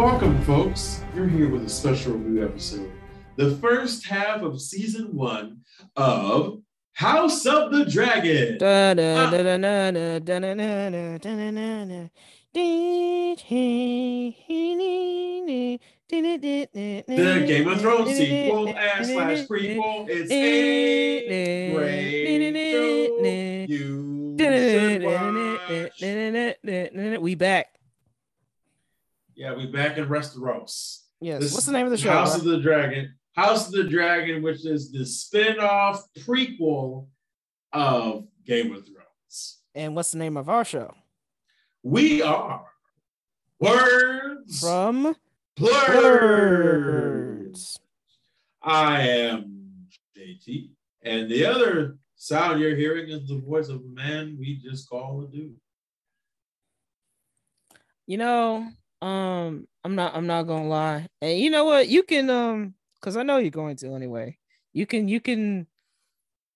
Welcome, folks. You're here with a special review episode. The first half of season one of House of the Dragon. The Game of Thrones sequel and slash prequel. It's a great show. You should watch. We back. Yeah, we back in Westeros. Yes. This What's the name of the show? House bro? of the Dragon. House of the Dragon, which is the spin-off prequel of Game of Thrones. and what's the name of our show? We are Words From Blurred. Words. I am JT, and the other sound you're hearing is the voice of a man we just call a dude. You know, um, I'm not I'm not gonna lie. And you know what? You can um because I know you're going to anyway. You can you can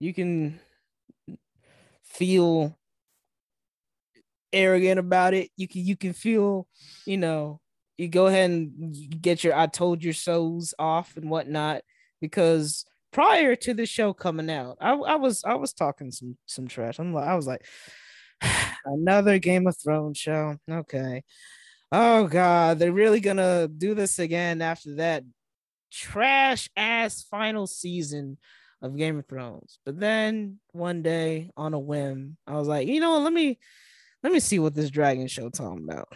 you can feel arrogant about it. You can you can feel, you know, you go ahead and get your I told your souls off and whatnot because prior to the show coming out, I, I was I was talking some some trash. I'm like I was like another Game of Thrones show. Okay. Oh god, they're really gonna do this again after that trash ass final season of Game of Thrones. But then one day on a whim, I was like, you know, let me let me see what this dragon show talking about.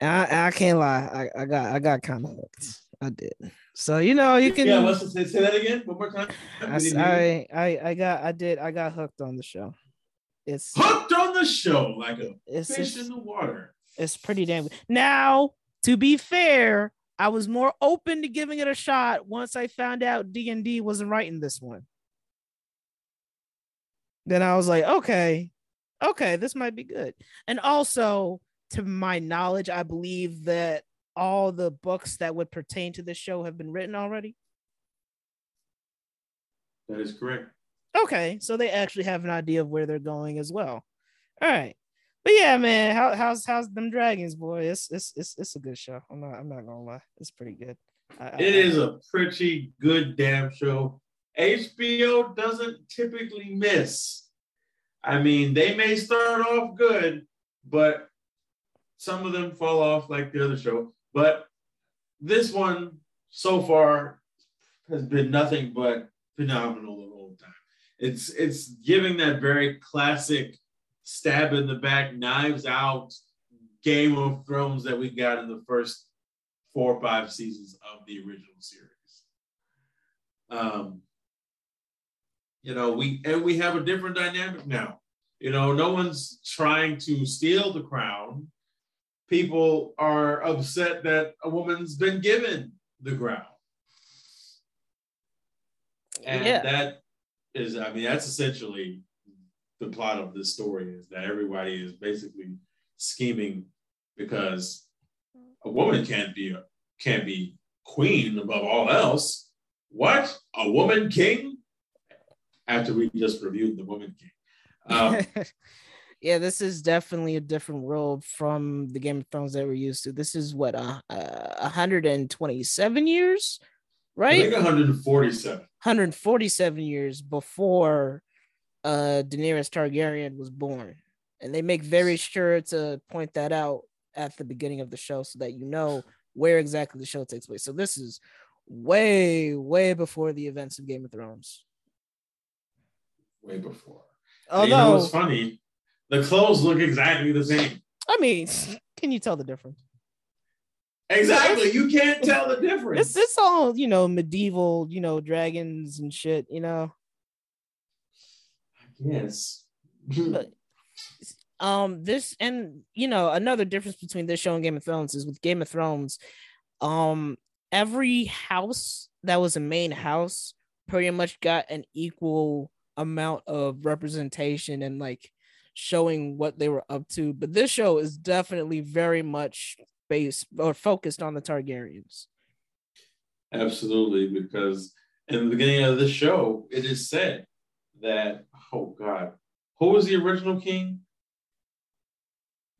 And I, I can't lie, I, I got I got kind of hooked. I did. So you know, you can Yeah, let's say, say that again one more time. I I I got I did I got hooked on the show. It's Hooked on the show like a fish in the water. It's pretty damn good. Now, to be fair, I was more open to giving it a shot once I found out D and D wasn't writing this one. Then I was like, okay, okay, this might be good. And also, to my knowledge, I believe that all the books that would pertain to this show have been written already. That is correct. Okay, so they actually have an idea of where they're going as well. All right, but yeah, man, how, how's how's them dragons, boy? It's it's it's it's a good show. I'm not I'm not gonna lie, it's pretty good. I, I- It is a pretty good damn show. HBO doesn't typically miss. I mean, they may start off good, but some of them fall off like the other show. But this one so far has been nothing but phenomenal the whole time. It's it's giving that very classic stab in the back, knives out Game of Thrones that we got in the first four or five seasons of the original series. Um, you know, we and we have a different dynamic now. You know, no one's trying to steal the crown. People are upset that a woman's been given the crown. And Yeah. that is, I mean, that's essentially the plot of this story is that everybody is basically scheming because a woman can't be a, can't be queen above all else. What? A woman king? After we just reviewed the woman king. Um, yeah, this is definitely a different world from the Game of Thrones that we're used to. This is what uh, uh 127 years, I right? think 147. 147 years before uh Daenerys Targaryen was born. And they make very sure to point that out at the beginning of the show so that you know where exactly the show takes place. So this is way, way before the events of Game of Thrones. Way before. Oh you know Although, funny? The clothes look exactly the same. I mean, can you tell the difference? Exactly. You can't tell the difference. It's it's all you know, medieval, you know, dragons and shit, you know. Yes. But um this and you know another difference between this show and game of thrones is with game of thrones um every house that was a main house pretty much got an equal amount of representation and like showing what they were up to but this show is definitely very much based or focused on the targaryens Absolutely, because in the beginning of the show, it is said that, oh God, who was the original king?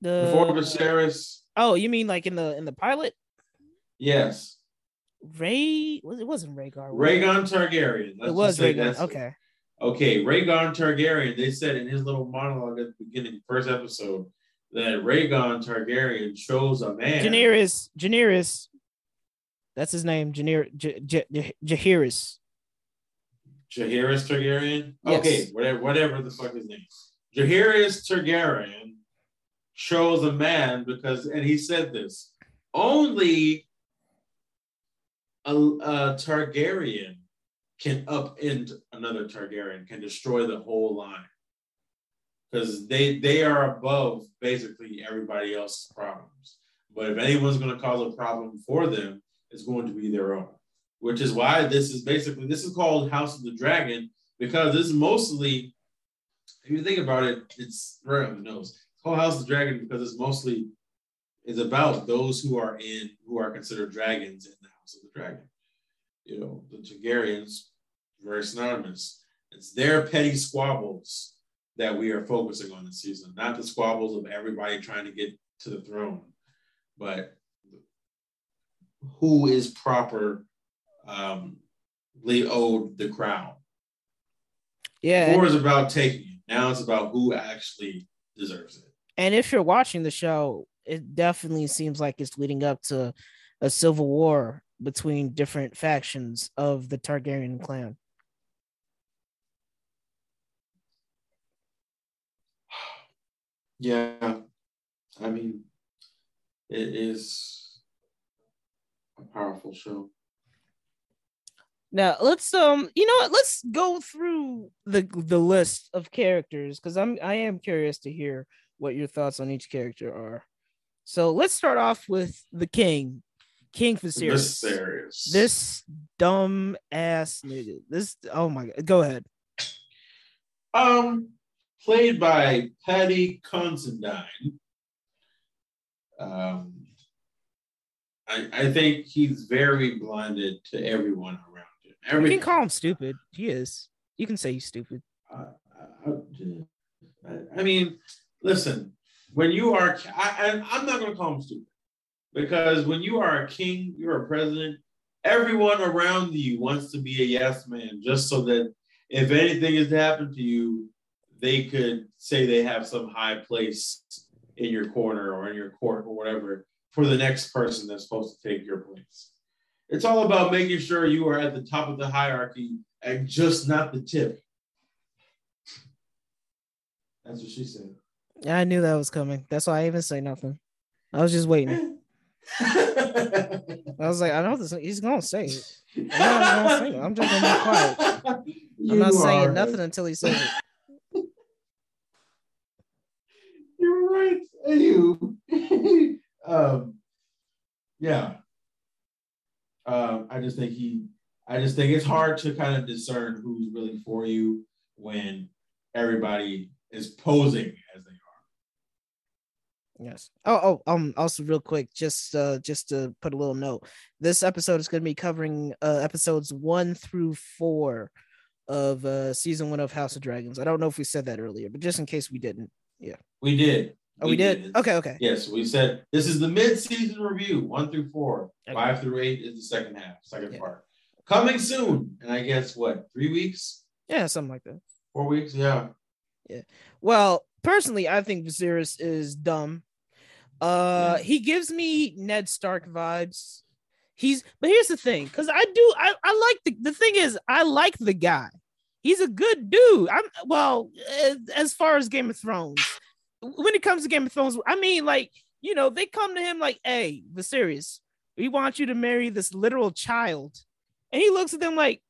The Before Viserys, oh, you mean like in the in the pilot? yes, Ray was it wasn't Rhaegar. Rhaegon Targaryen. Let's It was Rhaegar. Okay. Okay, Rhaegon Targaryen. They said in his little monologue at the beginning, first episode, that Rhaegon Targaryen chose a man. Daenerys, Daenerys. That's his name, Daenerys, Jaehaerys. Jaehaerys Targaryen. Yes. Okay, whatever, whatever the fuck his name. Jaehaerys Targaryen chose a man because, and he said this: only a, a Targaryen can upend another Targaryen, can destroy the whole line, because they they are above basically everybody else's problems. But if anyone's going to cause a problem for them, it's going to be their own which is why this is basically this is called House of the Dragon because this is mostly, if you think about it, it's right on the nose. It's called House of the Dragon because it's mostly is about those who are in who are considered dragons in the House of the Dragon. You know, the Targaryens, very synonymous. It's their petty squabbles that we are focusing on this season, not the squabbles of everybody trying to get to the throne, but who is proper um, Lee owed the crown. Yeah. And, is about taking it. Now it's about who actually deserves it. and if you're watching the show, it definitely seems like it's leading up to a civil war between different factions of the Targaryen clan. Yeah, I mean, it is a powerful show. Now let's um you know what let's go through the the list of characters because I'm I am curious to hear what your thoughts on each character are. So let's start off with the king, King Viserys. Viserys. This dumb ass nigga. This oh my god. Go ahead. um, played by Paddy Considine. Um, I I think he's very blinded to everyone You can call him stupid. He is. You can say he's stupid. I, I, I mean, listen, when you are, I, I'm not going to call him stupid because when you are a king, you're a president, everyone around you wants to be a yes man just so that if anything is to happen to you, they could say they have some high place in your corner or in your court or whatever for the next person that's supposed to take your place. It's all about making sure you are at the top of the hierarchy and just not the tip. That's what she said. I knew that was coming. That's why I even say nothing. I was just waiting. I was like, I know this. He's gonna say it. I'm gonna say it. I'm just gonna be quiet. I'm not saying are. nothing until he says it. You're right. You. um, yeah. Um, I just think he. I just think it's hard to kind of discern who's really for you when everybody is posing as they are. Yes. Oh, oh, um, also real quick, just uh just to put a little note. This episode is gonna be covering uh episodes one through four of uh season one of House of Dragons. I don't know if we said that earlier, but just in case we didn't. Yeah. We did. Oh, we, did? Okay, okay. Yes, we said this is the mid-season review, one through four. Okay. Five through eight is the second half, second Yeah. part. Coming soon. And I guess what, three weeks? Yeah, something like that. Four weeks? Yeah. Yeah. Well, personally, I think Viserys is dumb. Uh, Yeah. he gives me Ned Stark vibes. He's, but here's the thing, because I do, I, I like the the thing is, I like the guy. He's a good dude. I'm well, as, as far as Game of Thrones, when it comes to Game of Thrones, I mean, like you know, they come to him like, "Hey, Viserys, we want you to marry this literal child," and he looks at them like,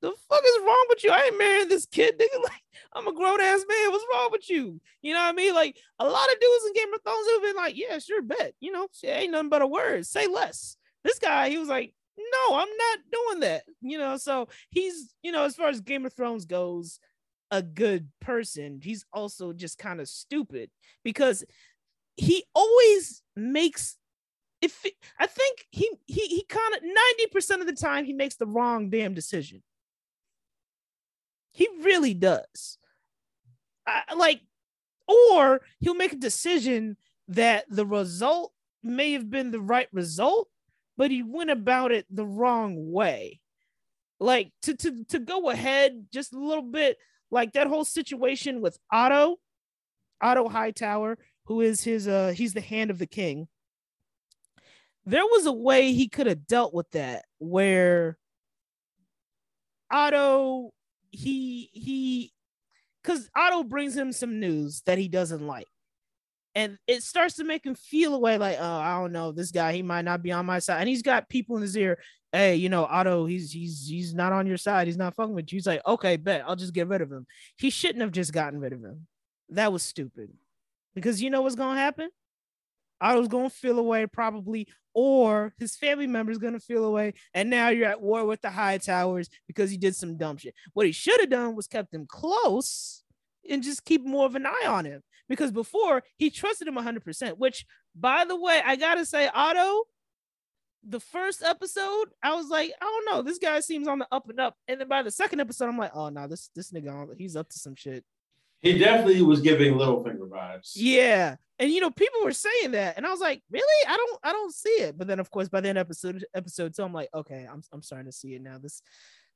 "The fuck is wrong with you? I ain't marrying this kid, nigga. Like, I'm a grown ass man. What's wrong with you? You know what I mean? Like a lot of dudes in Game of Thrones have been like, yeah, sure, bet. You know, shit ain't nothing but a word. Say less. This guy, he was like, no, I'm not doing that. You know, so he's, you know, as far as Game of Thrones goes, a good person. He's also just kind of stupid because he always makes if I think he he he kind of 90% of the time he makes the wrong damn decision. He really does. I, like, or he'll make a decision that the result may have been the right result, but he went about it the wrong way. Like to to to go ahead just a little bit, like that whole situation with Otto, Otto Hightower, who is his uh he's the hand of the king. There was a way he could have dealt with that where Otto he he because Otto brings him some news that he doesn't like. And it starts to make him feel away like, oh, I don't know, this guy, he might not be on my side. And he's got people in his ear, hey, you know, Otto, he's he's he's not on your side, he's not fucking with you. He's like, okay, bet, I'll just get rid of him. He shouldn't have just gotten rid of him. That was stupid. Because you know what's gonna happen? Otto's gonna feel away probably, or his family member's gonna feel away, and now you're at war with the Hightowers because he did some dumb shit. What he should have done was kept him close and just keep more of an eye on him because before he trusted him 100%. Which, by the way, I gotta say, Otto, the first episode, I was like, I don't know, this guy seems on the up and up, and then by the second episode, I'm like, oh no, this this nigga, he's up to some shit. He definitely was giving Littlefinger vibes. Yeah, and you know, people were saying that, and I was like, really? I don't, I don't see it. But then, of course, by then episode episode two, I'm like, okay, I'm, I'm starting to see it now. This,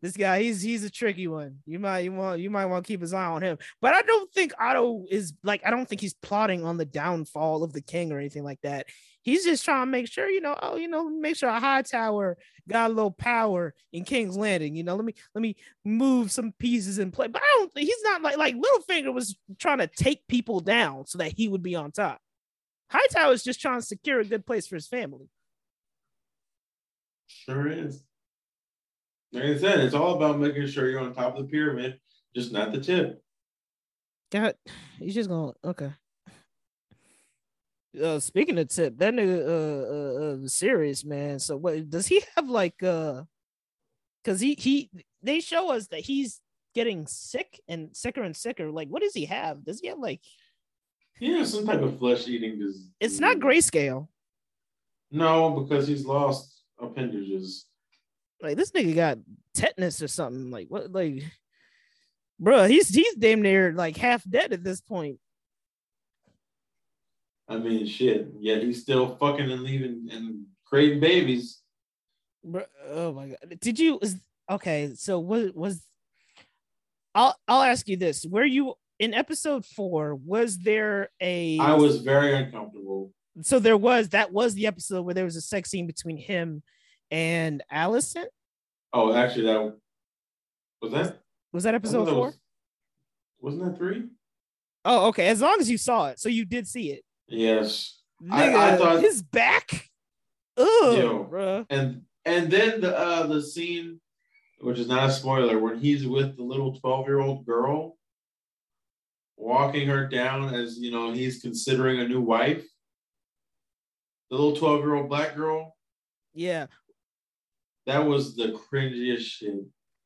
this guy, he's, he's a tricky one. You might, you want, you might want to keep his eye on him. But I don't think Otto is like, I don't think he's plotting on the downfall of the king or anything like that. He's just trying to make sure, you know, oh, you know, make sure a Hightower got a little power in King's Landing. You know, let me let me move some pieces in play. But I don't think he's not like like Littlefinger was trying to take people down so that he would be on top. Hightower is just trying to secure a good place for his family. Sure is. Like I said, it's all about making sure you're on top of the pyramid, just not the tip. God, he's just going okay. Uh, speaking of tip, that nigga uh, uh, uh serious man. So what does he have like uh because he he they show us that he's getting sick and sicker and sicker. Like, what does he have? Does he have like yeah, some type of flesh eating disease. It's not grayscale. No, because he's lost appendages. Like this nigga got tetanus or something. Like what? Like, bro, he's he's damn near like half dead at this point. I mean, shit. Yet he's still fucking and leaving and creating babies. Bro, oh my god! Did you? Is, okay, so what was? I'll I'll ask you this: Were you in episode four? Was there a? I was very uncomfortable. So there was that was the episode where there was a sex scene between him and Alicent. Oh, actually, that was that. Was that episode four? Was, wasn't that three? Oh, okay. As long as you saw it, so you did see it. Yes. Nigga, I, I thought his back. Oh, bro. And and then the uh the scene, which is not a spoiler, when he's with the little twelve year old girl, walking her down as you know he's considering a new wife. The little twelve year old black girl. Yeah. That was the cringiest shit.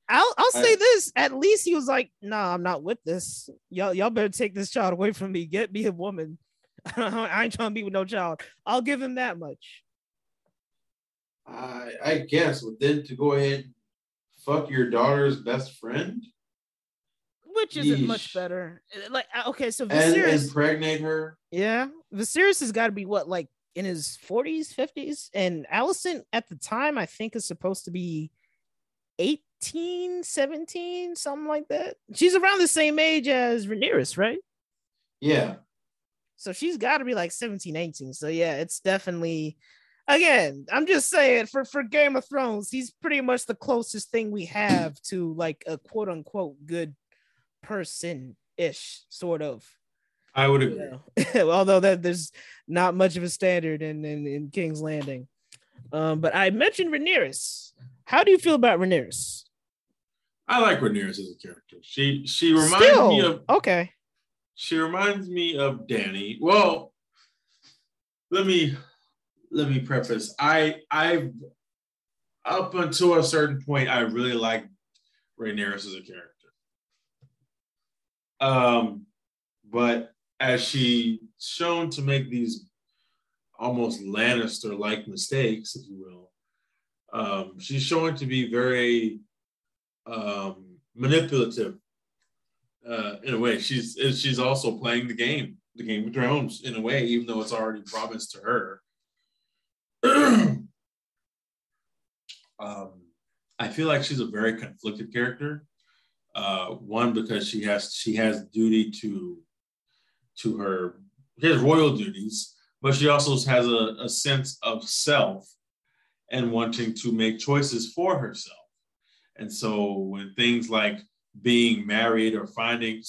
I'll I'll say this. At least he was like, "Nah, I'm not with this. Y'all y'all better take this child away from me. Get me a woman." I ain't trying to be with no child. I'll give him that much. I I guess, but then to go ahead fuck your daughter's best friend, which isn't Yeesh. much better. Like uh, okay, so Viserys and impregnate her. Yeah, Viserys has got to be what like in his 40s, 50s, and Alicent at the time I think is supposed to be 18, 17, something like that. She's around the same age as Rhaenyra, right? Yeah. So she's got to be like 17, 18. So yeah, it's definitely again, I'm just saying for for Game of Thrones, he's pretty much the closest thing we have to like a quote unquote good person ish sort of. I would agree. You know? Although that there's not much of a standard in, in, in King's Landing. Um, but I mentioned Rhaenyra. How do you feel about Rhaenyra? I like Rhaenyra as a character. She she reminds Still, me of okay. She reminds me of Dany. Well, let me let me preface. I I up until a certain point, I really liked Rhaenyra as a character. Um, but as she shown to make these almost Lannister-like mistakes, if you will, um, she's shown to be very um, manipulative uh, in a way. She's she's also playing the game the Game of Thrones in a way, even though it's already promised to her. um, I feel like she's a very conflicted character. Uh, one because she has she has duty to to her has royal duties, but she also has a, a sense of self and wanting to make choices for herself. And so when things like being married or finding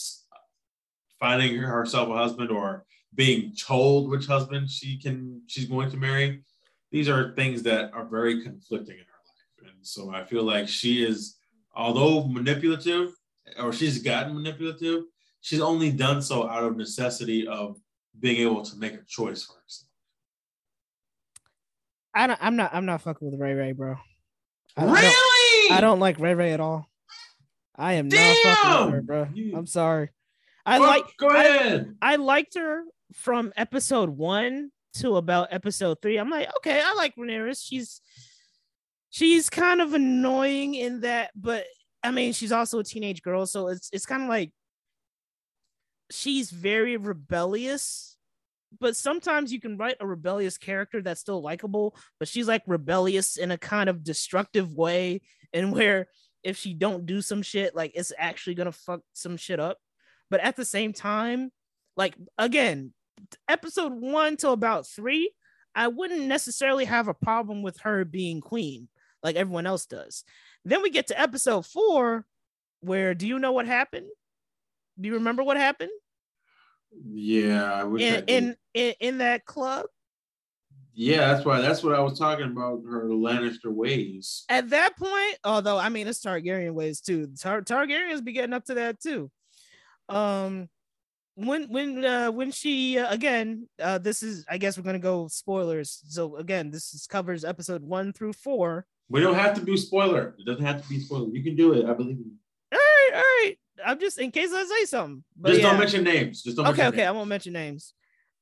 finding herself a husband or being told which husband she can she's going to marry, these are things that are very conflicting in her life. And so I feel like she is, although manipulative, or she's gotten manipulative, she's only done so out of necessity of being able to make a choice for herself. I don't, I'm not I'm not fucking with Ray Ray, bro. I, really? I don't, I don't like Ray Ray at all. I am Damn! not fucking with her, bro. I'm sorry. I Go- like Go I- ahead. I liked her from episode one to about episode three. I'm like, okay, I like Ramirez. She's she's kind of annoying in that, but I mean, she's also a teenage girl, so it's it's kind of like she's very rebellious. But sometimes you can write a rebellious character that's still likable, but she's like rebellious in a kind of destructive way, and where if she don't do some shit, like it's actually gonna fuck some shit up. But at the same time, like again, episode one to about three, I wouldn't necessarily have a problem with her being queen like everyone else does. Then we get to episode four, where do you know what happened? Do you remember what happened Yeah, I wish in in in, in that club? Yeah, that's why that's what I was talking about her Lannister ways. At that point, although I mean it's Targaryen ways too. Tar- Targaryens be getting up to that too. Um, when when uh when she uh, again uh this is I guess we're gonna go spoilers. So again, this is, covers episode one through four. We don't have to do spoiler. It doesn't have to be spoiler. You can do it. I believe you. All right, all right. I'm just in case I say something. But Just yeah. don't mention names. Just don't okay, okay, I won't mention names.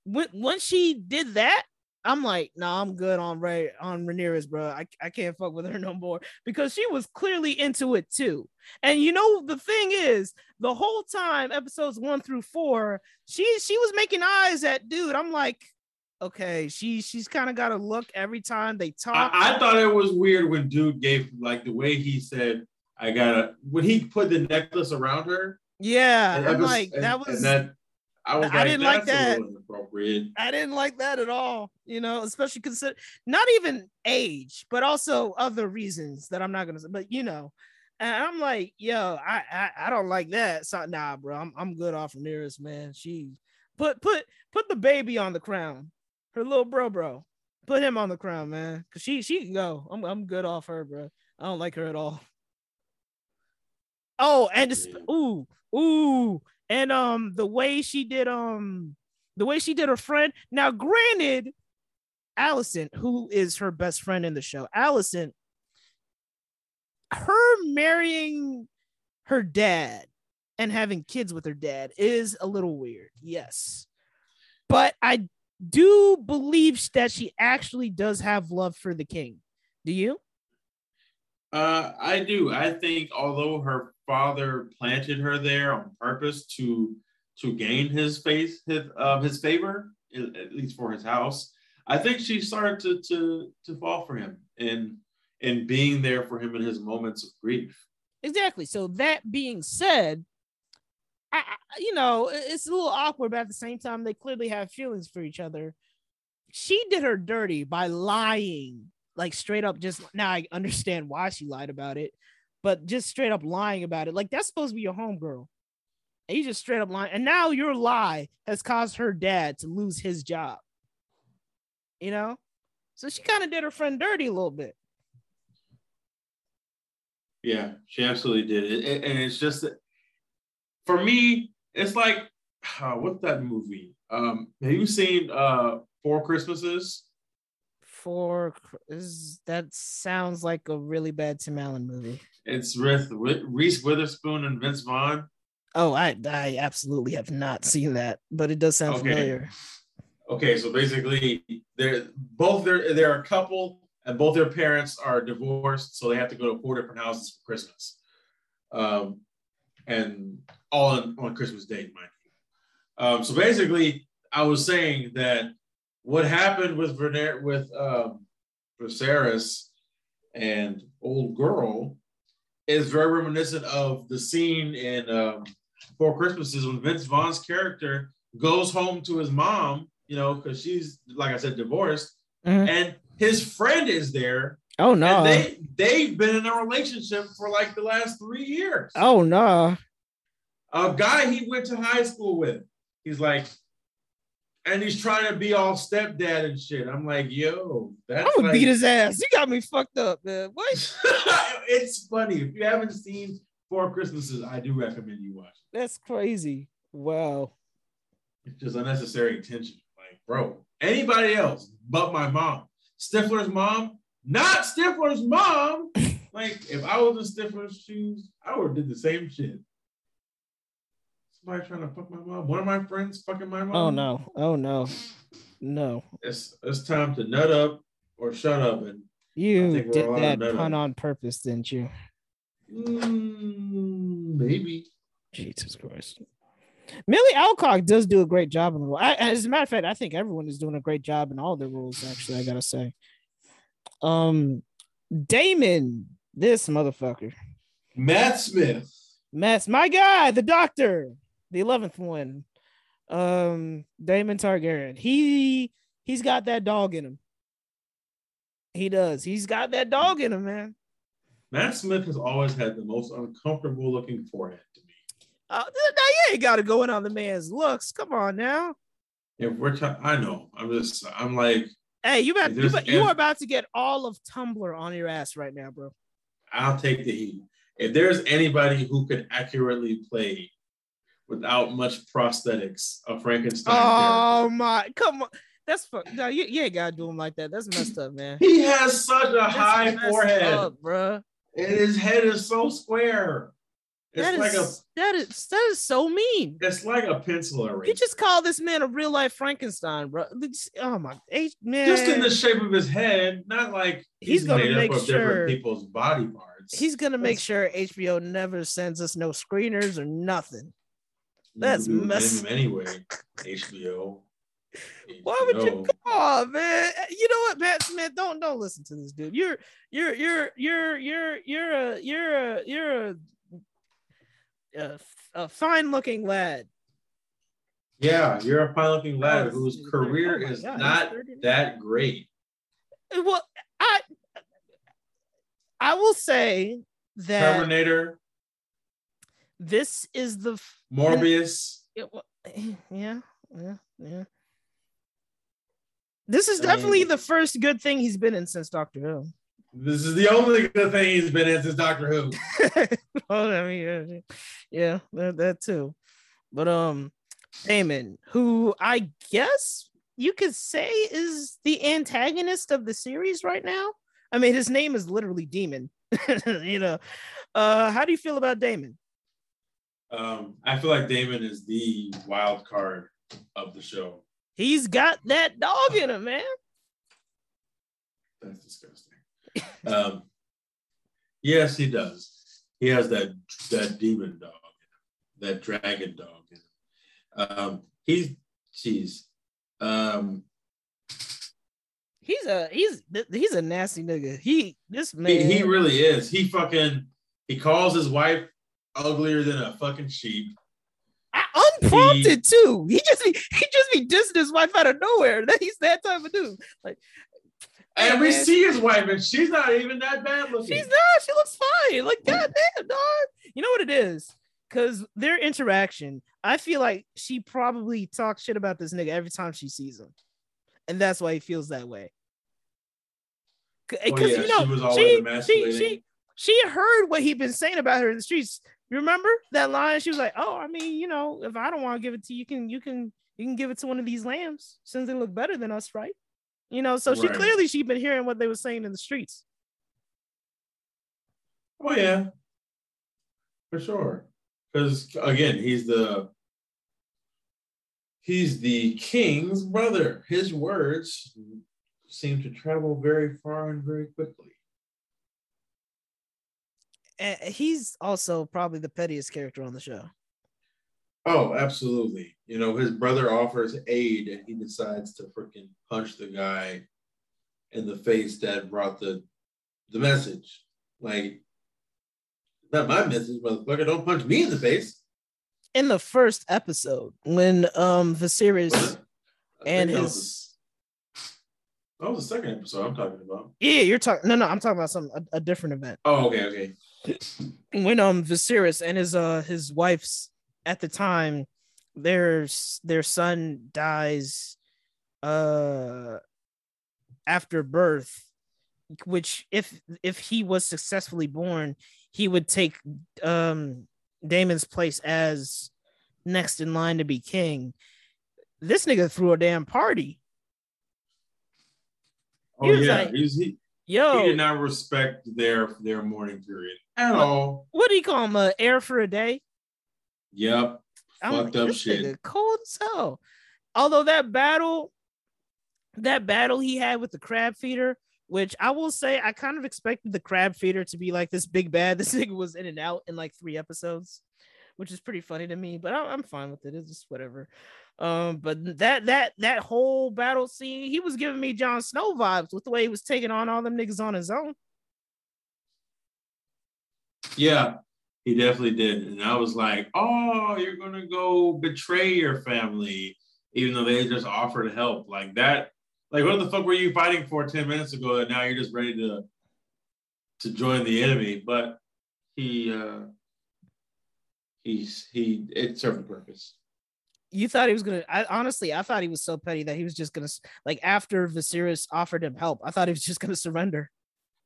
When once she did that, I'm like, nah, I'm good on Ray on Ramirez, bro. I, I can't fuck with her no more because she was clearly into it too. And you know the thing is, the whole time, episodes one through four, she she was making eyes at dude. I'm like, okay, she she's kind of got a look every time they talk. I, I thought it was weird when dude gave like the way he said, "I gotta." When he put the necklace around her, yeah, and I'm was- like and- that was. that. I was I like, didn't like that." I didn't like that at all, you know, especially consider not even age, but also other reasons that I'm not gonna say, but you know, and I'm like, yo, I I, I don't like that. So nah, bro, I'm I'm good off Ramirez, man. She put put put the baby on the crown, her little bro, bro. Put him on the crown, man. Cause she she can go. I'm I'm good off her, bro. I don't like her at all. Oh, and it's, ooh, ooh, and um the way she did um the way she did her friend. Now, granted, Alicent, who is her best friend in the show, Alicent, her marrying her dad and having kids with her dad is a little weird. Yes. But I do believe that she actually does have love for the king. Do you? Uh, I do. I think although her father planted her there on purpose to to gain his face his uh, his favor, at least for his house, I think she started to to to fall for him and and being there for him in his moments of grief. Exactly. So that being said, I, I- you know, it's a little awkward, but at the same time, they clearly have feelings for each other. She did her dirty by lying, like straight up. Just now, I understand why she lied about it, but just straight up lying about it. Like that's supposed to be your homegirl, and you just straight up lying. And now your lie has caused her dad to lose his job. You know, so she kind of did her friend dirty a little bit. Yeah, she absolutely did. It, it- and it's just for me, it's like uh, what's that movie? Um, have you seen uh Four Christmases? For is that sounds like a really bad Tim Allen movie. It's with Wi- Reese Witherspoon and Vince Vaughn. Oh, I I absolutely have not seen that, but it does sound Okay. familiar. Okay, so basically, they're both they're they're a couple, and both their parents are divorced, so they have to go to four different houses for Christmas, um, and all on, on Christmas Day, mind you. Um, so basically, I was saying that what happened with Verner with um Viserys and old girl is very reminiscent of the scene in um, Four Christmases when Vince Vaughn's character goes home to his mom, you know, because she's like I said, divorced, Mhm. and his friend is there. Oh no. And they they've been in a relationship for like the last three years. oh no. A guy he went to high school with. He's like, and he's trying to be all stepdad and shit. I'm like, yo, that's I'm gonna like, beat his ass. You got me fucked up, man. What? it's funny. If you haven't seen Four Christmases, I do recommend you watch. it. That's crazy. Wow. It's just unnecessary tension. Like, bro, anybody else but my mom. Stifler's mom, not Stifler's mom. like, if I was in Stifler's shoes, I would have did the same shit. Somebody trying to fuck my mom. One of my friends fucking my mom. Oh no. Oh no. No. It's it's time to nut up or shut up and You did that pun that. on purpose, didn't you? mm, maybe. Jesus Christ. Millie Alcock does do a great job in the role. I, as a matter of fact, I think everyone is doing a great job in all their roles. Actually, I gotta say. Um, Daemon, this motherfucker, Matt Smith. Matt's my guy, the Doctor, the eleventh one. Um, Daemon Targaryen. He he's got that dog in him. He does. He's got that dog in him, man. Matt Smith has always had the most uncomfortable looking forehead to me. Uh, now you ain't got to go in on the man's looks. Come on now. If we're I know. I'm just, I'm like, Hey, you about, you, about, you are about to get all of Tumblr on your ass right now, bro. I'll take the heat. If there's anybody who can accurately play without much prosthetics a Frankenstein Oh my, come on. That's fuck. No, you, you ain't gotta do him like that. That's messed up, man. he has such a That's high forehead, up, bruh. and his head is so square. It's That like is that is that is so mean. it's like a pencil eraser. You just call this man a real life Frankenstein, bro. Oh my, man. just in the shape of his head, not like He's gonna made make up of sure- different people's body parts. He's gonna make That's- sure HBO never sends us no screeners or nothing. That's do anyway. HBO. Why would you call, man? You know what, Matt Smith? Don't don't listen to this dude. You're you're you're you're you're you're a you're a you're a a, a fine looking lad. Yeah, you're a fine-looking lad Oh, whose career oh is God, not that great. Well, I I will say that Terminator, this is the Morbius. it yeah yeah yeah. This is I definitely mean- the first good thing he's been in since Doctor Who. This is the only good thing he's been in since Doctor Who. well, I mean, yeah, yeah, that, that too. But um, Daemon, who I guess you could say is the antagonist of the series right now. I mean, his name is literally Demon. you know, uh, how do you feel about Daemon? Um, I feel like Daemon is the wild card of the show. He's got that dog in him, man. That's disgusting. Um, yes, he does. He has that that demon dog, in him, that dragon dog. in him. Um, he's jeez. Um, He's a he's he's a nasty nigga. He this man. he, he really is. He fucking he calls his wife uglier than a fucking sheep. I- unprompted too. He just be, he just be dissing his wife out of nowhere. That he's that type of dude. Like And we man. see his wife, and she's not even that bad looking. she's not. She looks fine. Like goddamn, dog. You know what it is? Because their interaction, I feel like she probably talks shit about this nigga every time she sees him, and that's why he feels that way. Because Oh, eh, yeah, you know she was she, she she she heard what he'd been saying about her in the streets. Remember that line? She was like, "Oh, I mean, you know, if I don't want to give it to you, you can you can you can give it to one of these lambs since they look better than us, right?" You know, so she clearly she'd been hearing what they were saying in the streets. Oh yeah, for sure. Because again, he's the he's the king's brother. His words seem to travel very far and very quickly. And he's also probably the pettiest character on the show. Oh, absolutely. You know, his brother offers aid and he decides to freaking punch the guy in the face that brought the the message. Like, not my message, motherfucker. Don't punch me in the face. In the first episode, when um Viserys and his that was the second episode I'm talking about. Yeah, you're talking. No, no, I'm talking about some a, a, different event. Oh, okay, okay. When um Viserys and his uh his wife's at the time, their their son dies, uh, after birth, which if if he was successfully born, he would take um Daemon's place as next in line to be king. This nigga threw a damn party Oh yeah, like, He's, he, yo, he did not respect their their mourning period at what, all. What do you call him? Uh, heir for a day. Yep, I'm fucked like, up shit. Cold as hell. Although that battle, that battle he had with the crab feeder, which I will say, I kind of expected the crab feeder to be like this big bad. This nigga was in and out in like three episodes, which is pretty funny to me. But I'm fine with it. It's just whatever. Um, but that that that whole battle scene, he was giving me Jon Snow vibes with the way he was taking on all them niggas on his own. Yeah, he definitely did. And I was like, oh, you're gonna go betray your family, even though they just offered help. Like that, like what the fuck were you fighting for 10 minutes ago and now you're just ready to to join the enemy? But he uh he's he it served a purpose you thought he was gonna I honestly I thought he was so petty that he was just gonna like after Viserys offered him help, I thought he was just gonna surrender.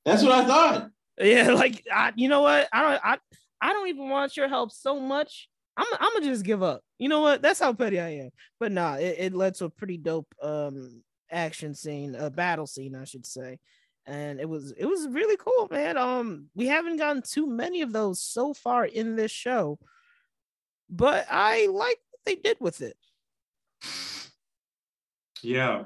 That's what I thought. Yeah, like I, you know what? I don't I I don't even want your help so much. I'm I'm gonna just give up. You know what? That's how petty I am. But nah, it, it led to a pretty dope um action scene, a battle scene, I should say. And it was it was really cool, man. Um, we haven't gotten too many of those so far in this show, but I like they did with it. Yeah,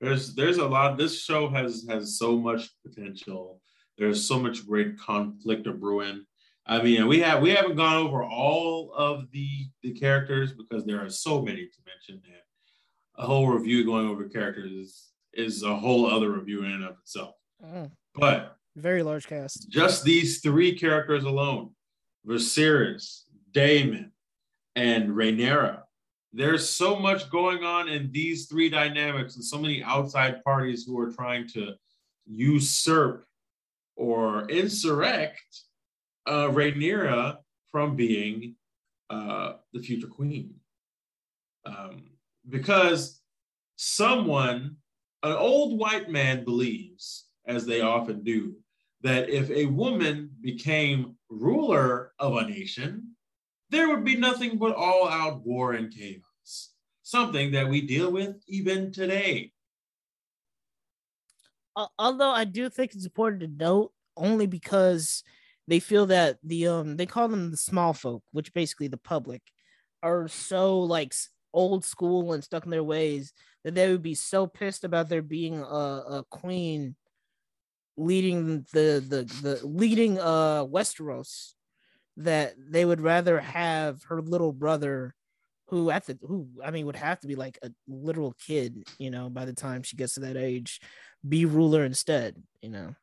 there's there's a lot. This show has has so much potential. There's so much great conflict of brewing. I mean, we have we haven't gone over all of the the characters because there are so many to mention. That a whole review going over characters is, is a whole other review in and of itself. Mm. But very large cast. Just these three characters alone: Viserys, Daemon, and Rhaenyra. There's so much going on in these three dynamics and so many outside parties who are trying to usurp or insurrect uh, Rhaenyra from being uh, the future queen. Um, because someone, an old white man believes, as they often do, that if a woman became ruler of a nation, there would be nothing but all out war and chaos, something that we deal with even today. although I do think it's important to note, only because they feel that the um they call them the small folk, which basically the public, are so like old school and stuck in their ways that they would be so pissed about there being a, a queen leading the the the leading uh Westeros that they would rather have her little brother who at the who I mean would have to be like a literal kid, you know, by the time she gets to that age, be ruler instead, you know.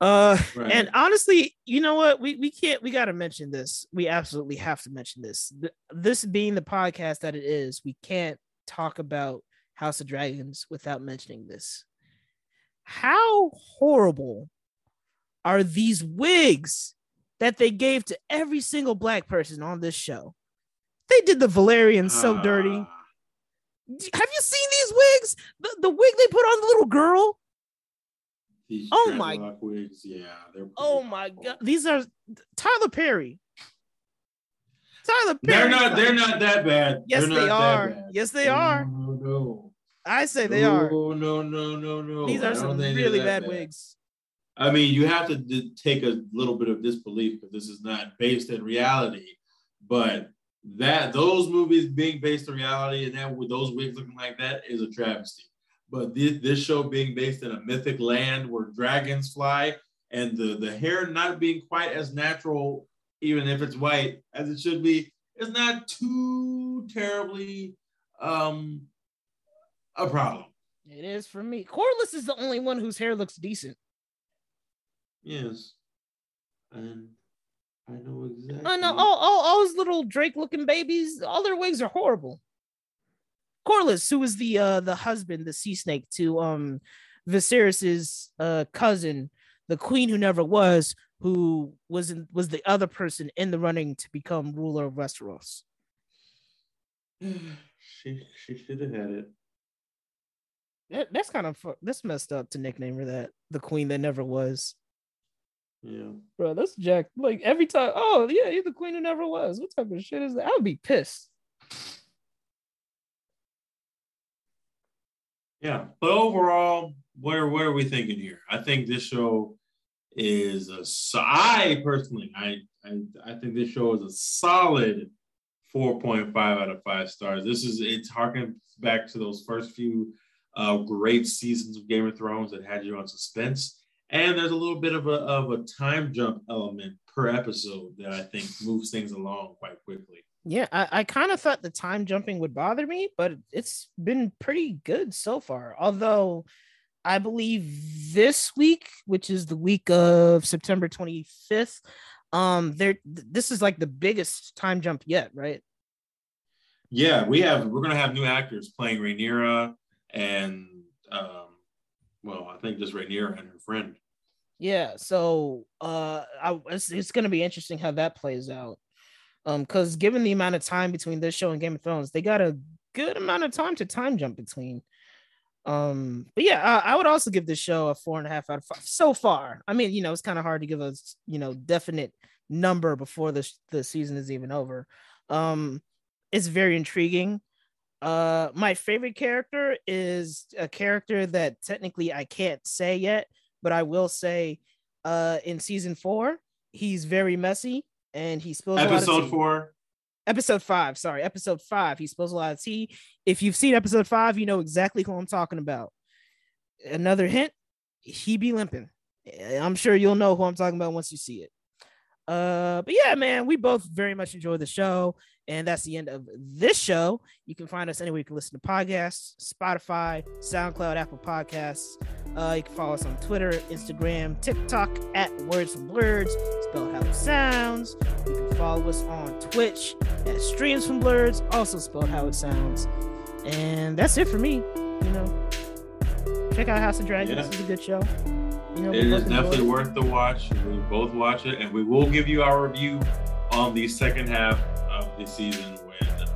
Uh right. and honestly, you know what? We we can't we got to mention this. We absolutely have to mention this. This being the podcast that it is, we can't talk about House of Dragons without mentioning this. How horrible are these wigs that they gave to every single black person on this show. They did the Velaryons so uh, dirty. Have you seen these wigs? The, the wig they put on the little girl. oh my wigs, yeah. oh my god, these are Tyler Perry. Tyler Perry. They're not. They're not that bad. Yes, they are. Yes, they no, are. No, no. I say they are. No, no, no, no. These are some really bad, bad wigs. I mean, you have to take a little bit of disbelief because this is not based in reality. But that those movies being based in reality and that with those wigs looking like that is a travesty. But this, this show being based in a mythic land where dragons fly and the, the hair not being quite as natural, even if it's white, as it should be, is not too terribly um a problem. It is for me. Corlys is the only one whose hair looks decent. Yes. And I know exactly. Oh no, all, all, all those little Drake looking babies, all their wigs are horrible. Corlys, who was the uh the husband, the sea snake to um Viserys's uh cousin, the queen who never was, who was in, was the other person in the running to become ruler of Westeros. she she should have had it. That, that's kind of that's messed up to nickname her that the queen that never was. Yeah, bro, that's Jack. Like every time, oh yeah, you're the queen who never was. What type of shit is that? I would be pissed. Yeah, but overall, what are what are we thinking here? I think this show is a. So I personally, I I I think this show is a solid four point five out of five stars. This is it's harkens back to those first few uh, great seasons of Game of Thrones that had you on suspense. And there's a little bit of a, of a time jump element per episode that I think moves things along quite quickly. Yeah, I, I kind of thought the time jumping would bother me, but it's been pretty good so far. Although I believe this week, which is the week of September 25th, um, there this is like the biggest time jump yet, right? Yeah, we have we're gonna have new actors playing Rhaenyra and um, well, I think just Rhaenyra and her friend. Yeah, so uh, I, it's, it's gonna be interesting how that plays out. Um, because given the amount of time between this show and Game of Thrones, they got a good amount of time to time jump between. Um, but yeah, I, I would also give this show a four and a half out of five so far. I mean, you know, it's kind of hard to give a you know definite number before the the season is even over. Um, it's very intriguing. Uh, my favorite character is a character that technically I can't say yet, but I will say, uh, in season four, he's very messy and he spills episode four. Episode five sorry episode five he spills a lot of tea. If you've seen episode five you know exactly who i'm talking about. Another hint he be limping. I'm sure you'll know who i'm talking about once you see it. Uh but yeah man we both very much enjoy the show and that's the end of this show. You can find us anywhere you can listen to podcasts, Spotify, SoundCloud, Apple Podcasts. Uh, you can follow us on Twitter, Instagram, TikTok at Words from Blurs, spelled how it sounds. You can follow us on Twitch at Streams from Blurs, also spelled how it sounds. And that's it for me. You know, check out House of Dragons. Yeah. This is a good show. You know, it is definitely worth the watch. We both watch it, and we will give you our review on the second half of the season when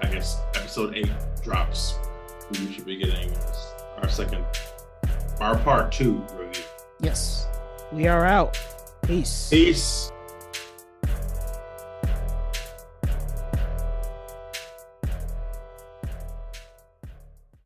I guess episode eight drops. We should be getting our second, our part two review. Yes. We are out. Peace. Peace.